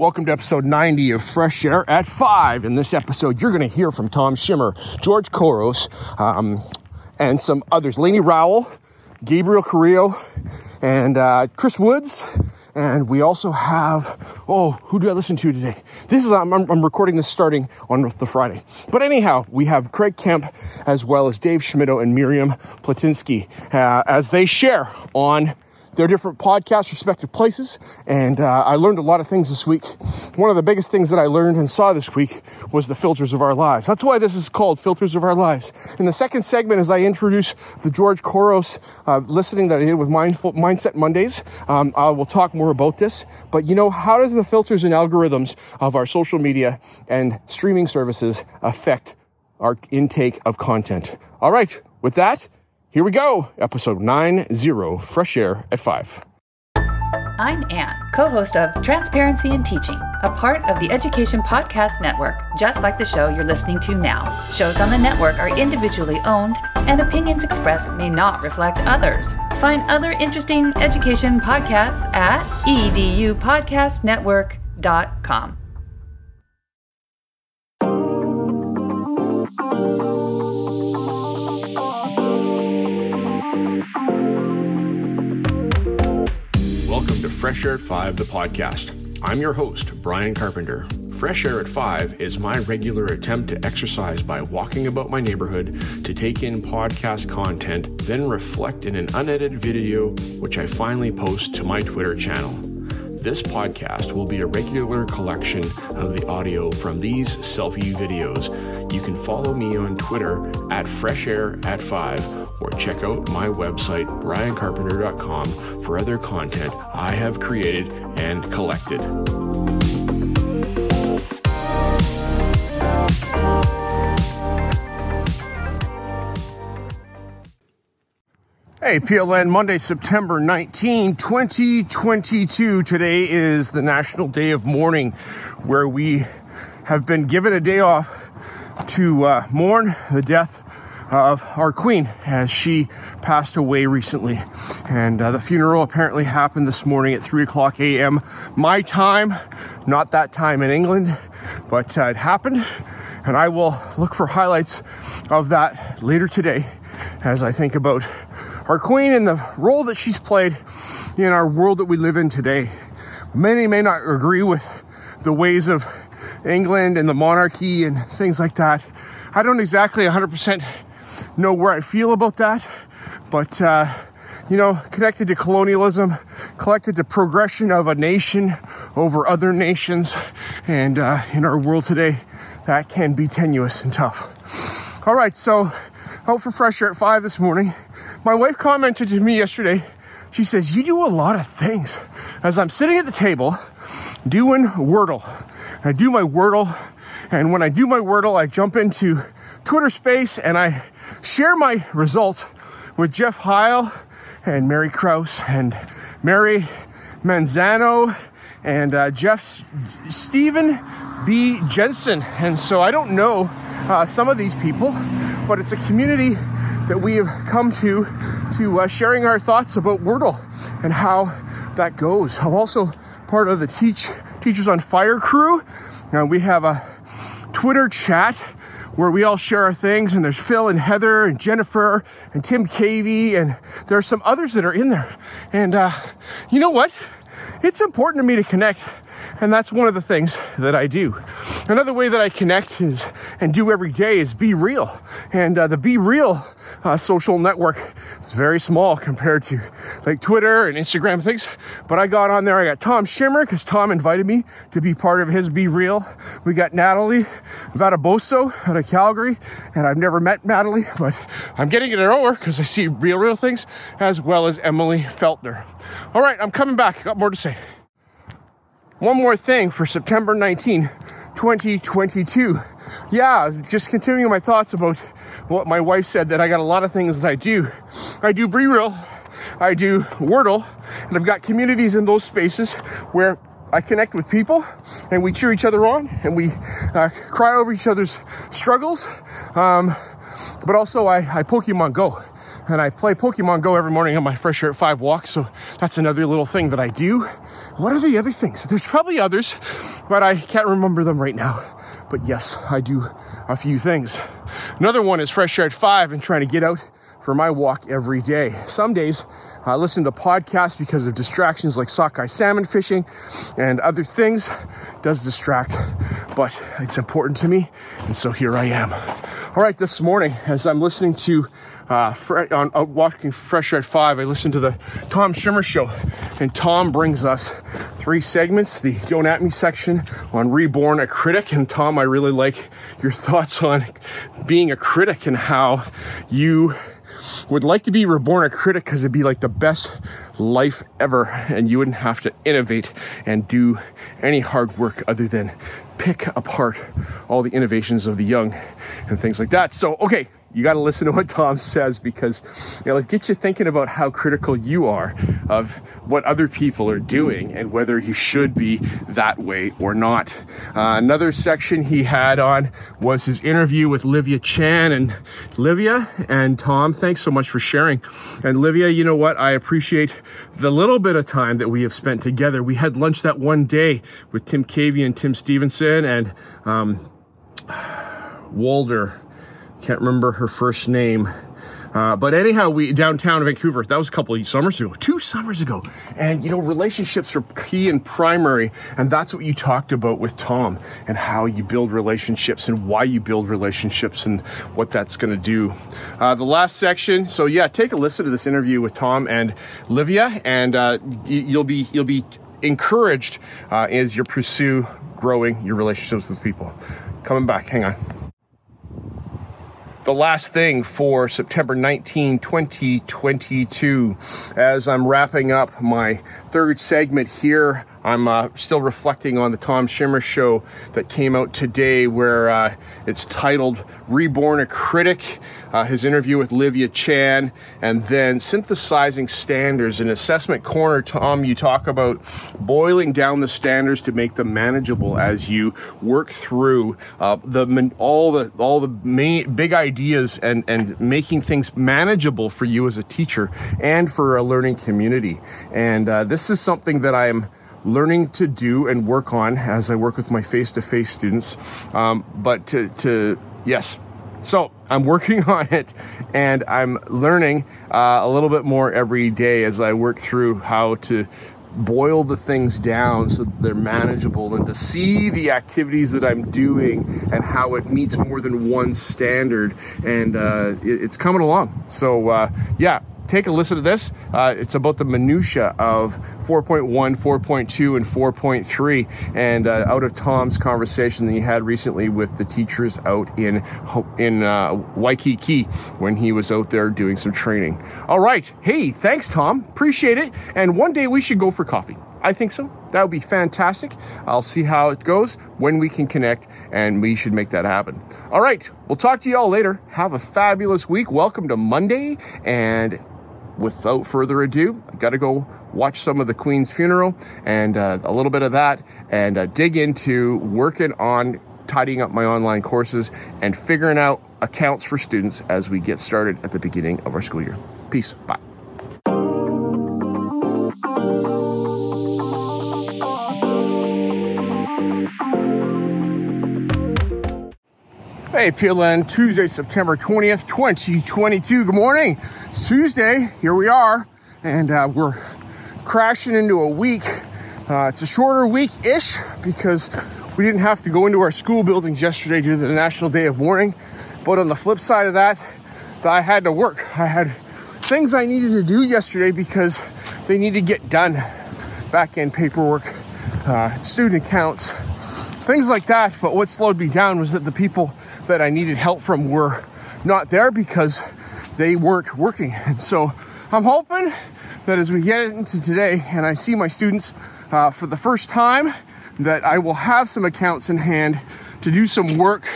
Welcome to episode 90 of Fresh Air at 5. In this episode, you're going to hear from Tom Schimmer, George Couros, um, and some others. Lainey Rowell, Gabriel Carrillo, and uh, Chris Woods. And we also have, oh, who do I listen to today? This is, I'm, I'm recording this starting on the Friday. But anyhow, we have Craig Kemp as well as Dave Schmittou and Miriam Plotinsky uh, as they share on their different podcasts, respective places. And uh, I learned a lot of things this week. One of the biggest things that I learned and saw this week was the filters of our lives. That's why this is called Filters of Our Lives. In the second segment, as I introduce the George Couros uh, listening that I did with Mindful, Mindset Mondays, um, I will talk more about this. But you know, how does the filters and algorithms of our social media and streaming services affect our intake of content? All right, with that, here we go, episode 90, Fresh Air at 5. I'm Anne, co host of Transparency in Teaching, a part of the Education Podcast Network, just like the show you're listening to now. Shows on the network are individually owned, and opinions expressed may not reflect others. Find other interesting education podcasts at edupodcastnetwork.com. Fresh Air at 5, the podcast. I'm your host, Brian Carpenter. Fresh Air at 5 is my regular attempt to exercise by walking about my neighborhood to take in podcast content, then reflect in an unedited video, which I finally post to my Twitter channel. This podcast will be a regular collection of the audio from these selfie videos. You can follow me on Twitter at Fresh Air at 5 or check out my website, briancarpenter.com, for other content I have created and collected. PLN, Monday, September 19, 2022. Today is the National Day of Mourning, where we have been given a day off to uh, mourn the death of our queen as she passed away recently. And uh, the funeral apparently happened this morning at 3 o'clock a.m. My time, not that time in England, but uh, it happened. And I will look for highlights of that later today as I think about our queen and the role that she's played in our world that we live in today. Many may not agree with the ways of England and the monarchy and things like that. I don't exactly 100% know where I feel about that, but uh, you know, connected to colonialism, connected to progression of a nation over other nations, and uh, in our world today, that can be tenuous and tough. All right, so out for fresh air at five this morning. My wife commented to me yesterday. She says, You do a lot of things. As I'm sitting at the table doing Wordle, I do my Wordle, and when I do my Wordle, I jump into Twitter space and I share my results with Jeff Heil and Mary Kraus and Mary Manzano and uh, Jeff Stephen B. Jensen. And so I don't know uh, some of these people, but it's a community that we have come to to uh, sharing our thoughts about Wordle and how that goes. I'm also part of the Teach Teachers on Fire crew. and we have a Twitter chat where we all share our things. And there's Phil and Heather and Jennifer and Tim Cavey, and there's some others that are in there. And uh, you know what? It's important to me to connect and that's one of the things that I do. Another way that I connect is and do every day is be real. And uh, the BeReal uh, social network is very small compared to like Twitter and Instagram things. But I got on there. I got Tom Schimmer because Tom invited me to be part of his be real. We got Natalie Vardabasso out of Calgary. And I've never met Natalie, but I'm getting know her because I see real, real things as well as Emily Feltner. All right, I'm coming back. I got more to say. One more thing for September 19, 2022. Yeah, just continuing my thoughts about what my wife said that I got a lot of things that I do. I do BeReal, I do Wordle, and I've got communities in those spaces where I connect with people and we cheer each other on and we uh, cry over each other's struggles. Um, but also, I, I Pokemon Go. And I play Pokemon Go every morning on my Fresh Air at 5 walk. So that's another little thing that I do. What are the other things? There's probably others, but I can't remember them right now. But yes, I do a few things. Another one is Fresh Air at 5 and trying to get out for my walk every day. Some days I listen to podcasts because of distractions like sockeye salmon fishing and other things does distract, but it's important to me. And so here I am. All right, this morning, as I'm listening to uh, on uh, walking fresh at five, I listened to the Tom Schimmer show, and Tom brings us three segments: the "Don't At Me" section on reborn a critic, and Tom, I really like your thoughts on being a critic and how you would like to be reborn a critic because it'd be like the best life ever, and you wouldn't have to innovate and do any hard work other than pick apart all the innovations of the young and things like that. So, okay, you got to listen to what Tom says because it'll get you thinking about how critical you are of what other people are doing and whether you should be that way or not. Uh, another section he had on was his interview with Livia Chan and Livia and Tom. Thanks so much for sharing. And Livia, you know what? I appreciate the little bit of time that we have spent together. We had lunch that one day with Tim Cavey and Tim Stevenson and um, Walder can't remember her first name. Uh, but anyhow, we downtown Vancouver. That was a couple of summers ago, two summers ago. And you know, relationships are key and primary, and that's what you talked about with Tom and how you build relationships and why you build relationships and what that's going to do. Uh, the last section. So yeah, take a listen to this interview with Tom and Livia, and uh, you'll be you'll be encouraged uh, as you pursue growing your relationships with people. Coming back, hang on the last thing for September 19, 2022. As I'm wrapping up my third segment here I'm uh, still reflecting on the Tom Schimmer show that came out today, where uh, it's titled Reborn a Critic, uh, his interview with Livia Chan, and then Synthesizing Standards. In Assessment Corner, Tom, you talk about boiling down the standards to make them manageable as you work through uh, the all the all the main, big ideas and, and making things manageable for you as a teacher and for a learning community. And uh, this is something that I am learning to do and work on as I work with my face to face students. Um, but to, to, yes. So I'm working on it and I'm learning uh, a little bit more every day as I work through how to boil the things down so they're manageable and to see the activities that I'm doing and how it meets more than one standard. And uh, it, it's coming along. So, uh, yeah, take a listen to this. Uh, it's about the minutia of 4.1, 4.2, and 4.3, and uh, out of Tom's conversation that he had recently with the teachers out in in uh, Waikiki when he was out there doing some training. All right, hey, thanks, Tom. Appreciate it. And one day we should go for coffee. I think so. That would be fantastic. I'll see how it goes when we can connect, and we should make that happen. All right, we'll talk to you all later. Have a fabulous week. Welcome to Monday, and without further ado, I got to go watch some of the Queen's funeral and uh, a little bit of that and uh, dig into working on tidying up my online courses and figuring out accounts for students as we get started at the beginning of our school year. Peace. Bye. Hey, PLN, Tuesday, September 20th, 2022. Good morning. It's Tuesday. Here we are. And uh, we're crashing into a week. Uh, it's a shorter week ish because we didn't have to go into our school buildings yesterday due to the National Day of Mourning. But on the flip side of that, I had to work. I had things I needed to do yesterday because they need to get done. Back end paperwork, uh, student accounts, things like that. But what slowed me down was that the people that I needed help from were not there because they weren't working. And so I'm hoping that as we get into today and I see my students uh, for the first time, that I will have some accounts in hand to do some work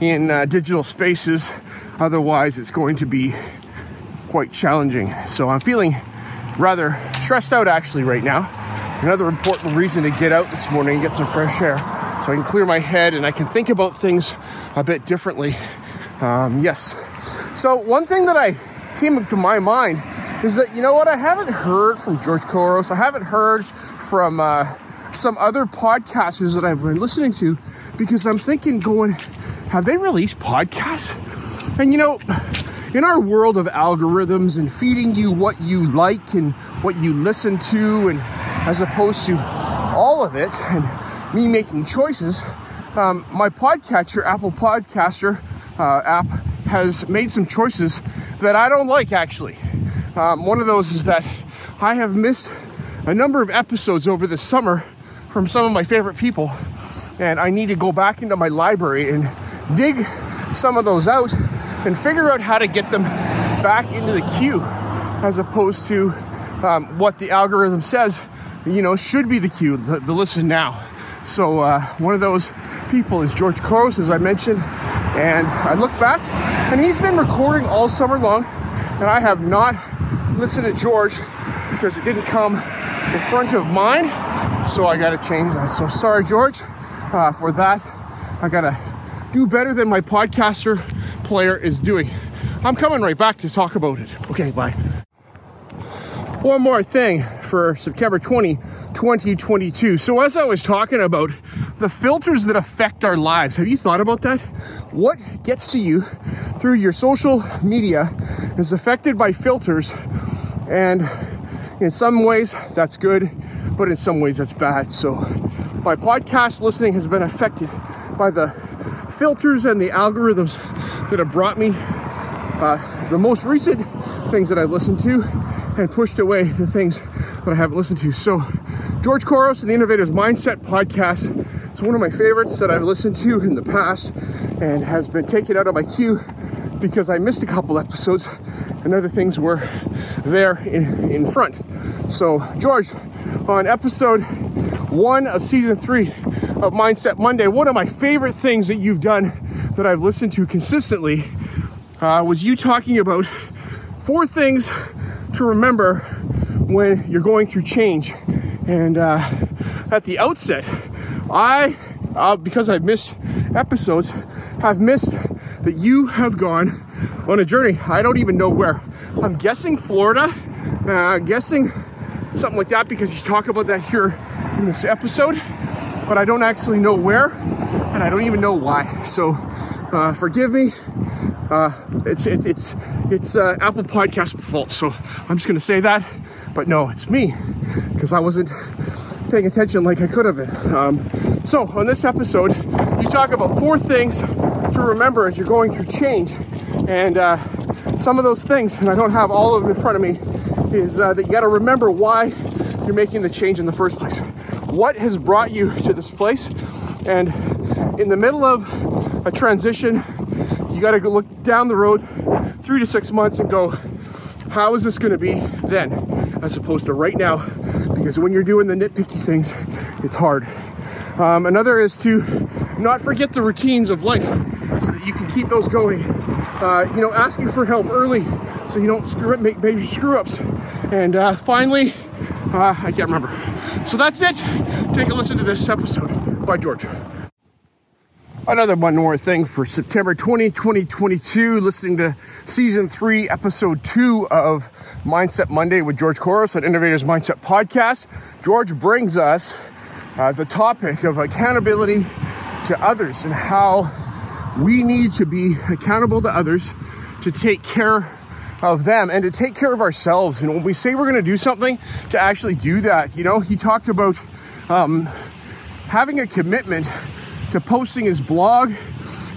in uh, digital spaces. Otherwise, it's going to be quite challenging. So I'm feeling rather stressed out actually right now. Another important reason to get out this morning and get some fresh air so I can clear my head and I can think about things a bit differently. Um, yes. So, one thing that I came to my mind is that, you know what, I haven't heard from George Couros. I haven't heard from uh, some other podcasters that I've been listening to because I'm thinking, going, have they released podcasts? And you know, in our world of algorithms and feeding you what you like and what you listen to, and as opposed to all of it and me making choices, um, my podcatcher, Apple Podcaster uh, app, has made some choices that I don't like actually. Um, one of those is that I have missed a number of episodes over the summer from some of my favorite people, and I need to go back into my library and dig some of those out and figure out how to get them back into the queue as opposed to um, what the algorithm says, you know, should be the queue, the, the listen now. So uh, one of those people is George Couros, as I mentioned, and I look back, and he's been recording all summer long, and I have not listened to George because it didn't come in front of mine, so I got to change that. So sorry, George, uh, for that. I gotta do better than my podcaster player is doing. I'm coming right back to talk about it. Okay, bye. One more thing for September 20, 2022. So, as I was talking about the filters that affect our lives, have you thought about that? What gets to you through your social media is affected by filters, and in some ways that's good, but in some ways that's bad. So, my podcast listening has been affected by the filters and the algorithms that have brought me uh, the most recent things that I've listened to and pushed away the things that I haven't listened to. So, George Couros and the Innovators Mindset podcast is one of my favorites that I've listened to in the past and has been taken out of my queue because I missed a couple episodes and other things were there in, in front. So, George, on episode one of season three of Mindset Monday, one of my favorite things that you've done that I've listened to consistently uh, was you talking about four things to remember when you're going through change. And uh, at the outset, I, uh, because I've missed episodes, have missed that you have gone on a journey. I don't even know where. I'm guessing Florida, uh, guessing something like that because you talk about that here in this episode, but I don't actually know where and I don't even know why. So uh, forgive me. Uh, it's it's it's it's uh, Apple Podcast fault, so I'm just gonna say that. But no, it's me because I wasn't paying attention like I could have been. Um, so on this episode, you talk about four things to remember as you're going through change, and uh, some of those things, and I don't have all of them in front of me, is uh, that you got to remember why you're making the change in the first place. What has brought you to this place, and in the middle of a transition got to look down the road three to six months and go, how is this going to be then, as opposed to right now? Because when you're doing the nitpicky things, it's hard. Um, another is to not forget the routines of life so that you can keep those going. Uh, you know, asking for help early so you don't screw up, make major screw ups. And uh, finally, uh, I can't remember. So that's it. Take a listen to this episode by George. Another one more thing for September 20, 2022, listening to season three, episode two of Mindset Monday with George Couros on Innovators Mindset Podcast. George brings us uh, the topic of accountability to others and how we need to be accountable to others to take care of them and to take care of ourselves. And when we say we're going to do something, to actually do that, you know, he talked about um, having a commitment to posting his blog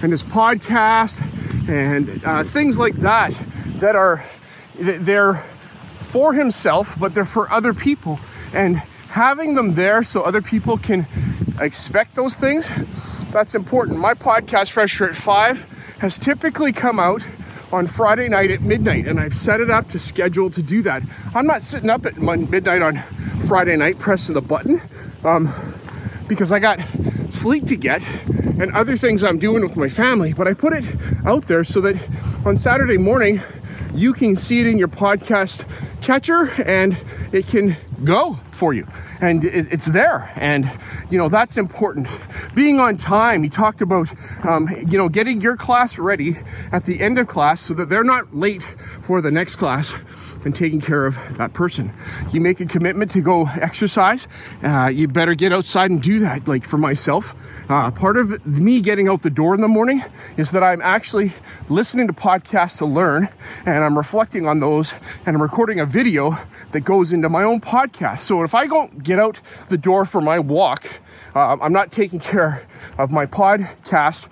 and his podcast and uh, things like that that are they're for himself but they're for other people. And having them there so other people can expect those things that's important. My podcast Fresh Air at five has typically come out on friday night at midnight and i've set it up to schedule to do that. I'm not sitting up at midnight on friday night pressing the button um, because i got sleep to get and other things I'm doing with my family. But I put it out there so that on Saturday morning, you can see it in your podcast catcher and it can go for you. And it, it's there. And you know that's important. Being on time he talked about um, you know getting your class ready at the end of class so that they're not late for the next class and taking care of that person. You make a commitment to go exercise uh, you better get outside and do that like for myself. Uh, part of me getting out the door in the morning is that i'm actually listening to podcasts to learn and i'm reflecting on those and i'm recording a video that goes into my own podcast. So if i don't get out the door for my walk uh, I'm not taking care of my podcast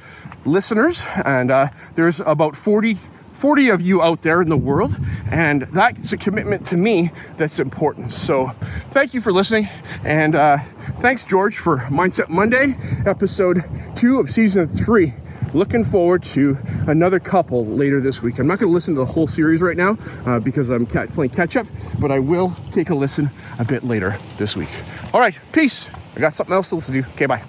listeners, and uh, there's about 40, 40 of you out there in the world, and that's a commitment to me that's important. So, thank you for listening, and uh, thanks, George, for Mindset Monday, episode two of season three. Looking forward to another couple later this week. I'm not going to listen to the whole series right now uh, because I'm playing catch up, but I will take a listen a bit later this week. All right, peace. I got something else to listen to. Okay, bye.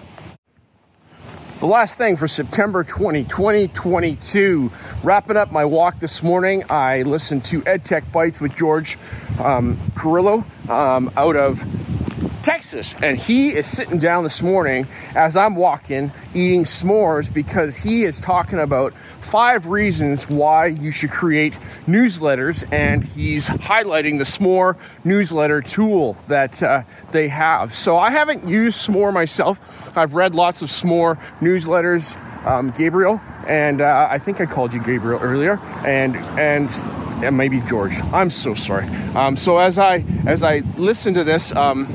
The last thing for September 2020 22. Wrapping up my walk this morning, I listened to EdTech Bites with George um, Carrillo um, out of Texas. And he is sitting down this morning as I'm walking eating s'mores because he is talking about five reasons why you should create newsletters. And he's highlighting the S'more newsletter tool that uh, they have. So I haven't used S'more myself. I've read lots of S'more newsletters. Um, Gabriel, and uh, I think I called you Gabriel earlier, and and and maybe George. I'm so sorry. Um, so as I as I listen to this, um,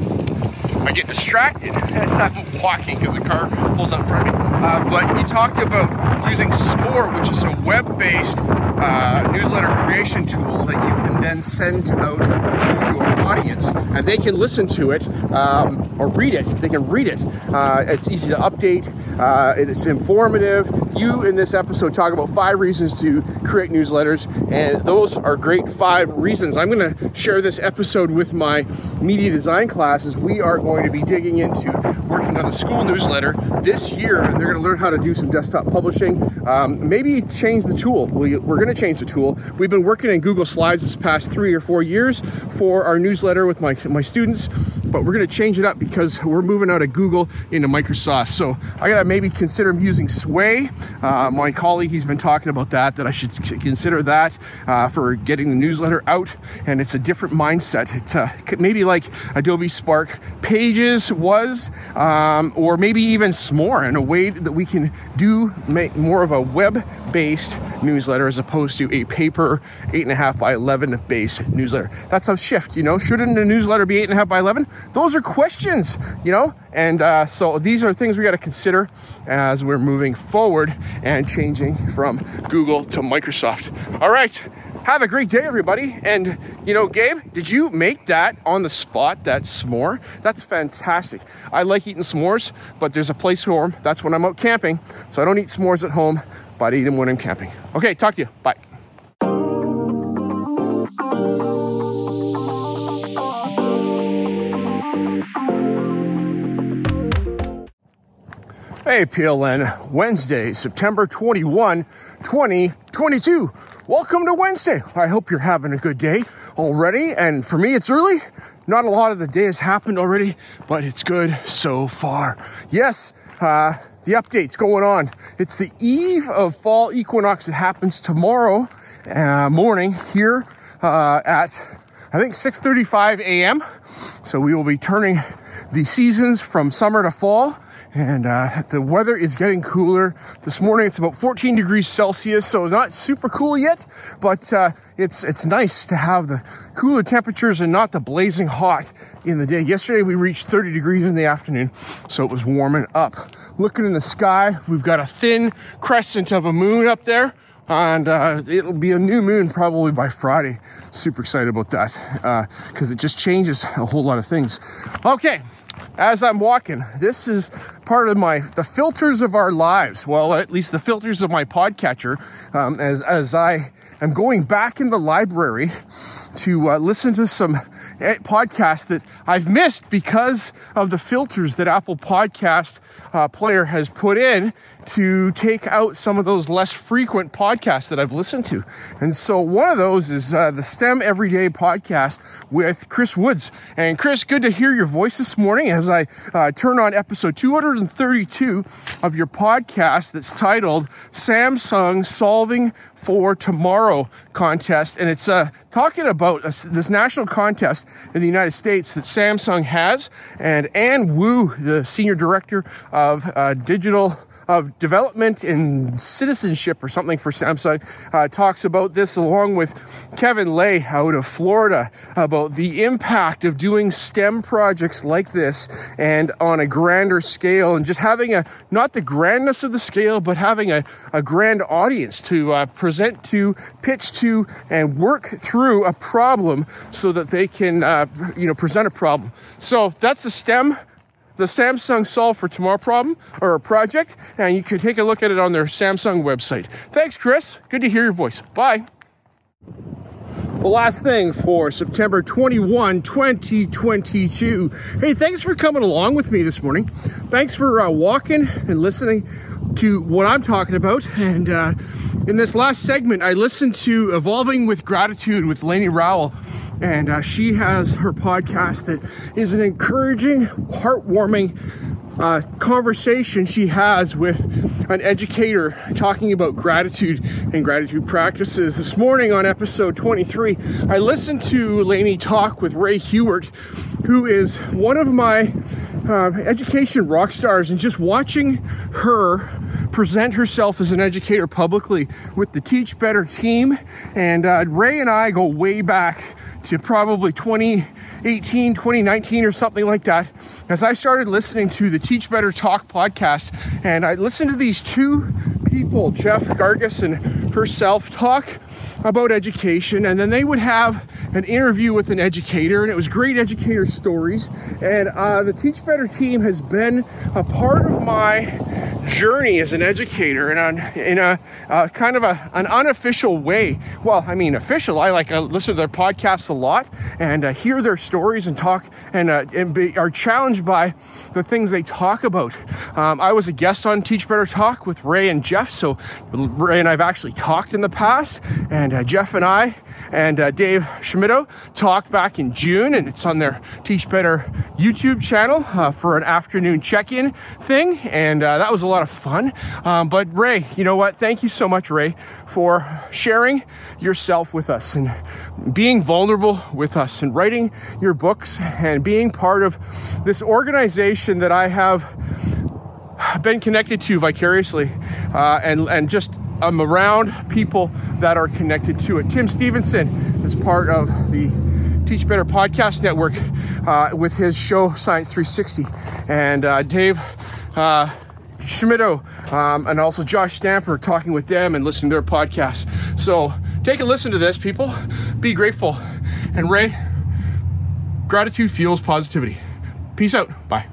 I get distracted as I'm walking because the car pulls up in front of me. Uh, but you talked about using S'more, which is a web-based uh, newsletter creation tool that you can then send out to your audience, and they can listen to it um, or read it. They can read it. Uh, it's easy to update. Uh, it's informative. You in this episode talk about five reasons to create newsletters, and those are great five reasons. I'm going to share this episode with my media design classes. We are going to be digging into working on the school newsletter this year, they're going to learn how to do some desktop publishing. Um, maybe change the tool. We, we're going to change the tool. We've been working in Google Slides this past three or four years for our newsletter with my my students, but we're to change it up because we're moving out of Google into Microsoft. So I got to maybe consider using Sway. Uh, my colleague, he's been talking about that. That I should consider that uh, for getting the newsletter out, and it's a different mindset. It's uh, maybe like Adobe Spark Pages was, um, or maybe even S'more in a way that we can do make more of a web-based newsletter as opposed to a paper eight and a half by eleven based newsletter. That's a shift, you know. Shouldn't a newsletter be eight and a half by eleven? Those are questions, you know. And uh, so these are things we got to consider as we're moving forward and changing from Google to Microsoft. All right. Have a great day, everybody. And you know, Gabe, did you make that on the spot, that s'more? That's fantastic. I like eating s'mores, but there's a place for them. That's when I'm out camping. So I don't eat s'mores at home, but I eat them when I'm camping. Okay, talk to you. Bye. Hey, PLN, Wednesday, September 21, 2022. Welcome to Wednesday. I hope you're having a good day already. And for me, it's early. Not a lot of the day has happened already, but it's good so far. Yes, uh, the update's going on. It's the eve of fall equinox. It happens tomorrow uh, morning here uh, at I think 6:35 a.m. So we will be turning the seasons from summer to fall and uh, the weather is getting cooler. This morning it's about 14 degrees Celsius, so not super cool yet, but uh, it's it's nice to have the cooler temperatures and not the blazing hot in the day. Yesterday we reached 30 degrees in the afternoon, so it was warming up. Looking in the sky, we've got a thin crescent of a moon up there. And uh, it'll be a new moon probably by Friday. Super excited about that because uh, it just changes a whole lot of things. Okay, as I'm walking. This is part of my the filters of our lives. Well, at least the filters of my podcatcher. Um, as as I am going back in the library to uh, listen to some eh, podcasts that I've missed because of the filters that Apple Podcast uh, Player has put in to take out some of those less frequent podcasts that I've listened to. And so one of those is uh, the STEM Everyday podcast with Chris Woods. And Chris, good to hear your voice this morning as I uh, turn on episode 232 of your podcast that's titled Samsung Solving for Tomorrow contest. And it's uh, talking about this national contest in the United States that Samsung has. And Ann Woo, the senior director of uh, digital of development and citizenship or something for Samsung uh, talks about this along with Kevin Lay out of Florida about the impact of doing STEM projects like this and on a grander scale and just having a not the grandness of the scale but having a, a grand audience to uh, present to pitch to and work through a problem so that they can uh, you know present a problem. So that's the STEM the Samsung Solve for Tomorrow problem or a project, and you can take a look at it on their Samsung website. Thanks, Chris. Good to hear your voice. Bye. The last thing for September 21, 2022. Hey, thanks for coming along with me this morning. Thanks for uh, walking and listening to what I'm talking about. And uh, in this last segment, I listened to Evolving with Gratitude with Lainey Rowell and uh, she has her podcast that is an encouraging, heartwarming uh, conversation she has with an educator talking about gratitude and gratitude practices. This morning on episode 23, I listened to Lainey talk with Rae Hughart, who is one of my uh, education rock stars, and just watching her present herself as an educator publicly with the Teach Better team. And uh, Rae and I go way back to probably 2018, 2019 or something like that, as I started listening to the Teach Better Talk podcast. And I listened to these two people, Jeff Gargas and herself, talk about education. And then they would have an interview with an educator, and it was great educator stories. And uh, the Teach Better team has been a part of my journey as an educator and in a uh, kind of a, an unofficial way. Well, I mean, official. I like uh, listen to their podcasts a lot and uh, hear their stories and talk and, uh, and be, are challenged by the things they talk about. Um, I was a guest on Teach Better Talk with Rae and Jeff, so Rae and I've actually talked in the past, and uh, Jeff and I and uh, Dave Schmittou talked back in June, and it's on their Teach Better YouTube channel uh, for an afternoon check-in thing, and uh, that was a lot of fun. Um, but Rae, you know what? Thank you so much, Rae, for sharing yourself with us and being vulnerable with us and writing your books and being part of this organization that I have been connected to vicariously uh, and and just I'm around people that are connected to it. Tim Stevenson is part of the Teach Better podcast network uh, with his show Science 360, and uh, Dave. Uh, um, and also Josh Stamper talking with them and listening to their podcast. So take a listen to this, people. Be grateful. And Rae, gratitude fuels positivity. Peace out. Bye.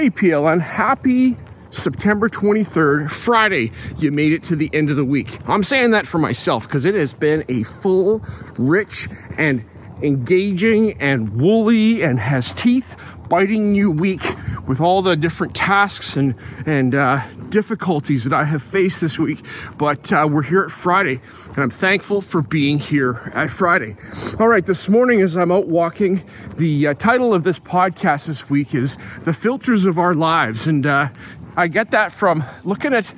Hey, PLN, happy September 23rd, Friday. You made it to the end of the week. I'm saying that for myself because it has been a full, rich, and engaging and woolly and has teeth biting you weak with all the different tasks and and uh, difficulties that I have faced this week. But uh, we're here at Friday, and I'm thankful for being here at Friday. All right, this morning as I'm out walking, the uh, title of this podcast this week is "The Filters of Our Lives," and uh, I get that from looking at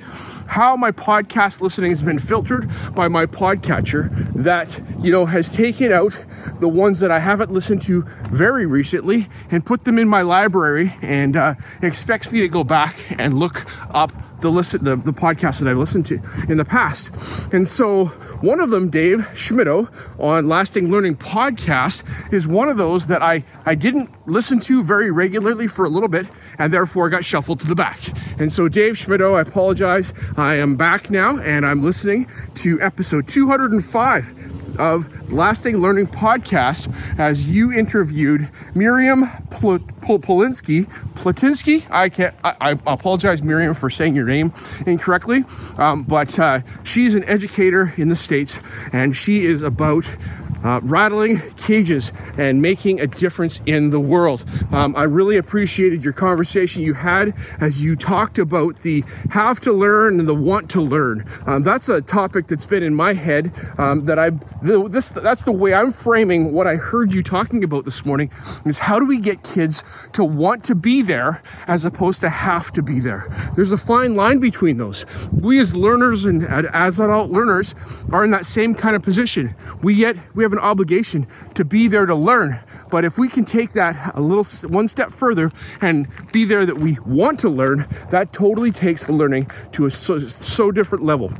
how my podcast listening has been filtered by my podcatcher that, you know, has taken out the ones that I haven't listened to very recently and put them in my library and uh, expects me to go back and look up the listen the, the podcast that I've listened to in the past. And so one of them, Dave Schmittou on Lasting Learning Podcast, is one of those that I, I didn't listen to very regularly for a little bit and therefore got shuffled to the back. And so Dave Schmittou, I apologize. I am back now and I'm listening to episode 205 of Lasting Learning podcast as you interviewed Miriam Polinsky. Platinsky? I can't, I, I, apologize, Miriam, for saying your name incorrectly. Um, but uh, she's an educator in the States and she is about uh, rattling cages and making a difference in the world. Um, I really appreciated your conversation you had as you talked about the have to learn and the want to learn. Um, that's a topic that's been in my head um, that I this that's the way I'm framing what I heard you talking about this morning is how do we get kids to want to be there as opposed to have to be there. There's a fine line between those. We as learners and as adult learners are in that same kind of position. We yet we have an obligation to be there to learn. But if we can take that a little one step further and be there that we want to learn, that totally takes the learning to a so, so different level.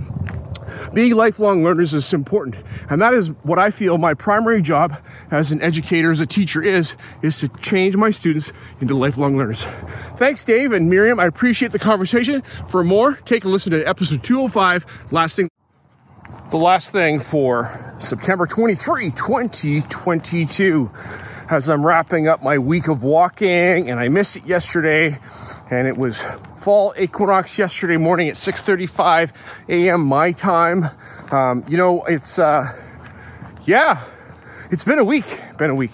Being lifelong learners is important. And that is what I feel my primary job as an educator, as a teacher is, is to change my students into lifelong learners. Thanks, Dave and Miriam. I appreciate the conversation. For more, take a listen to episode 205, Lasting the last thing for September 23, 2022, as I'm wrapping up my week of walking, and I missed it yesterday, and it was fall equinox yesterday morning at 6:35 a.m. my time. Um, you know, it's uh, yeah, it's been a week, been a week.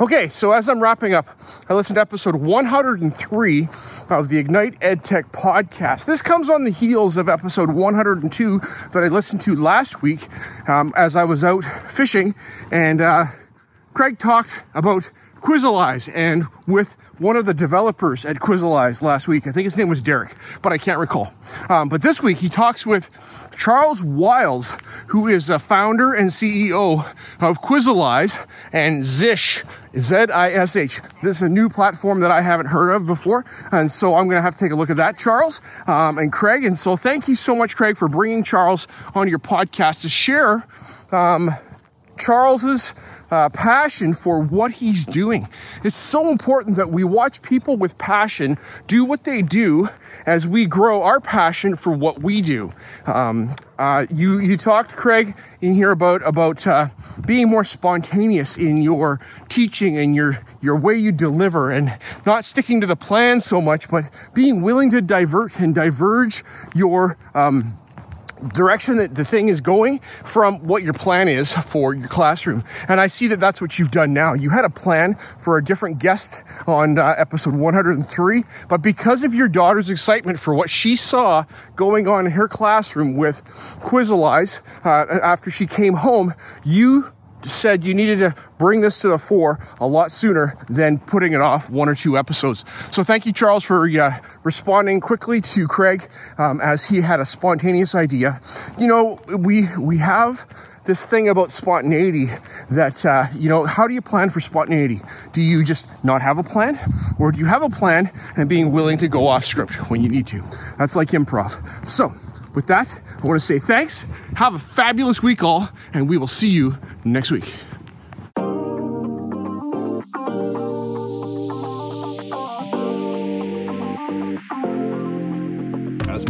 Okay, so as I'm wrapping up, I listened to episode 103 of the Ignite EdTech podcast. This comes on the heels of episode 102 that I listened to last week um, as I was out fishing, and uh, Craig talked about Quizalize and with one of the developers at Quizalize last week. I think his name was Derek, but I can't recall. Um, but this week he talks with Charles Wiles, who is a founder and CEO of Quizalize and Zish, Z-I-S-H. This is a new platform that I haven't heard of before, and so I'm going to have to take a look at that, Charles um, and Craig. And so thank you so much, Craig, for bringing Charles on your podcast to share um, Charles's uh, passion for what he's doing. It's so important that we watch people with passion do what they do as we grow our passion for what we do. Um, uh, you you talked, Craig, in here about about uh, being more spontaneous in your teaching and your your way you deliver, and not sticking to the plan so much, but being willing to divert and diverge your um, direction that the thing is going from what your plan is for your classroom. And I see that that's what you've done now. You had a plan for a different guest on uh, episode 103, but because of your daughter's excitement for what she saw going on in her classroom with Quizalize uh, after she came home, you said you needed to bring this to the fore a lot sooner than putting it off one or two episodes. So thank you, Charles, for uh, responding quickly to Craig um, as he had a spontaneous idea. You know, we we have this thing about spontaneity that uh, you know how do you plan for spontaneity do you just not have a plan or do you have a plan and being willing to go off script when you need to that's like improv so with that, I want to say thanks. Have a fabulous week, all, and we will see you next week.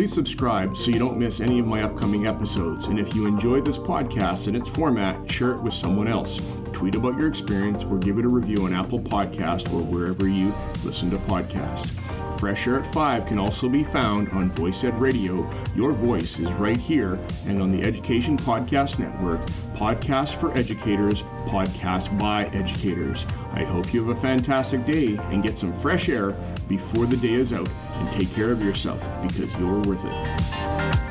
Please subscribe so you don't miss any of my upcoming episodes. And if you enjoy this podcast and its format, share it with someone else. Tweet about your experience or give it a review on Apple Podcast or wherever you listen to podcasts. Fresh Air at 5 can also be found on Voice Ed Radio. Your voice is right here and on the Education Podcast Network, Podcast for Educators, Podcast by Educators. I hope you have a fantastic day and get some fresh air before the day is out. And take care of yourself because you're worth it.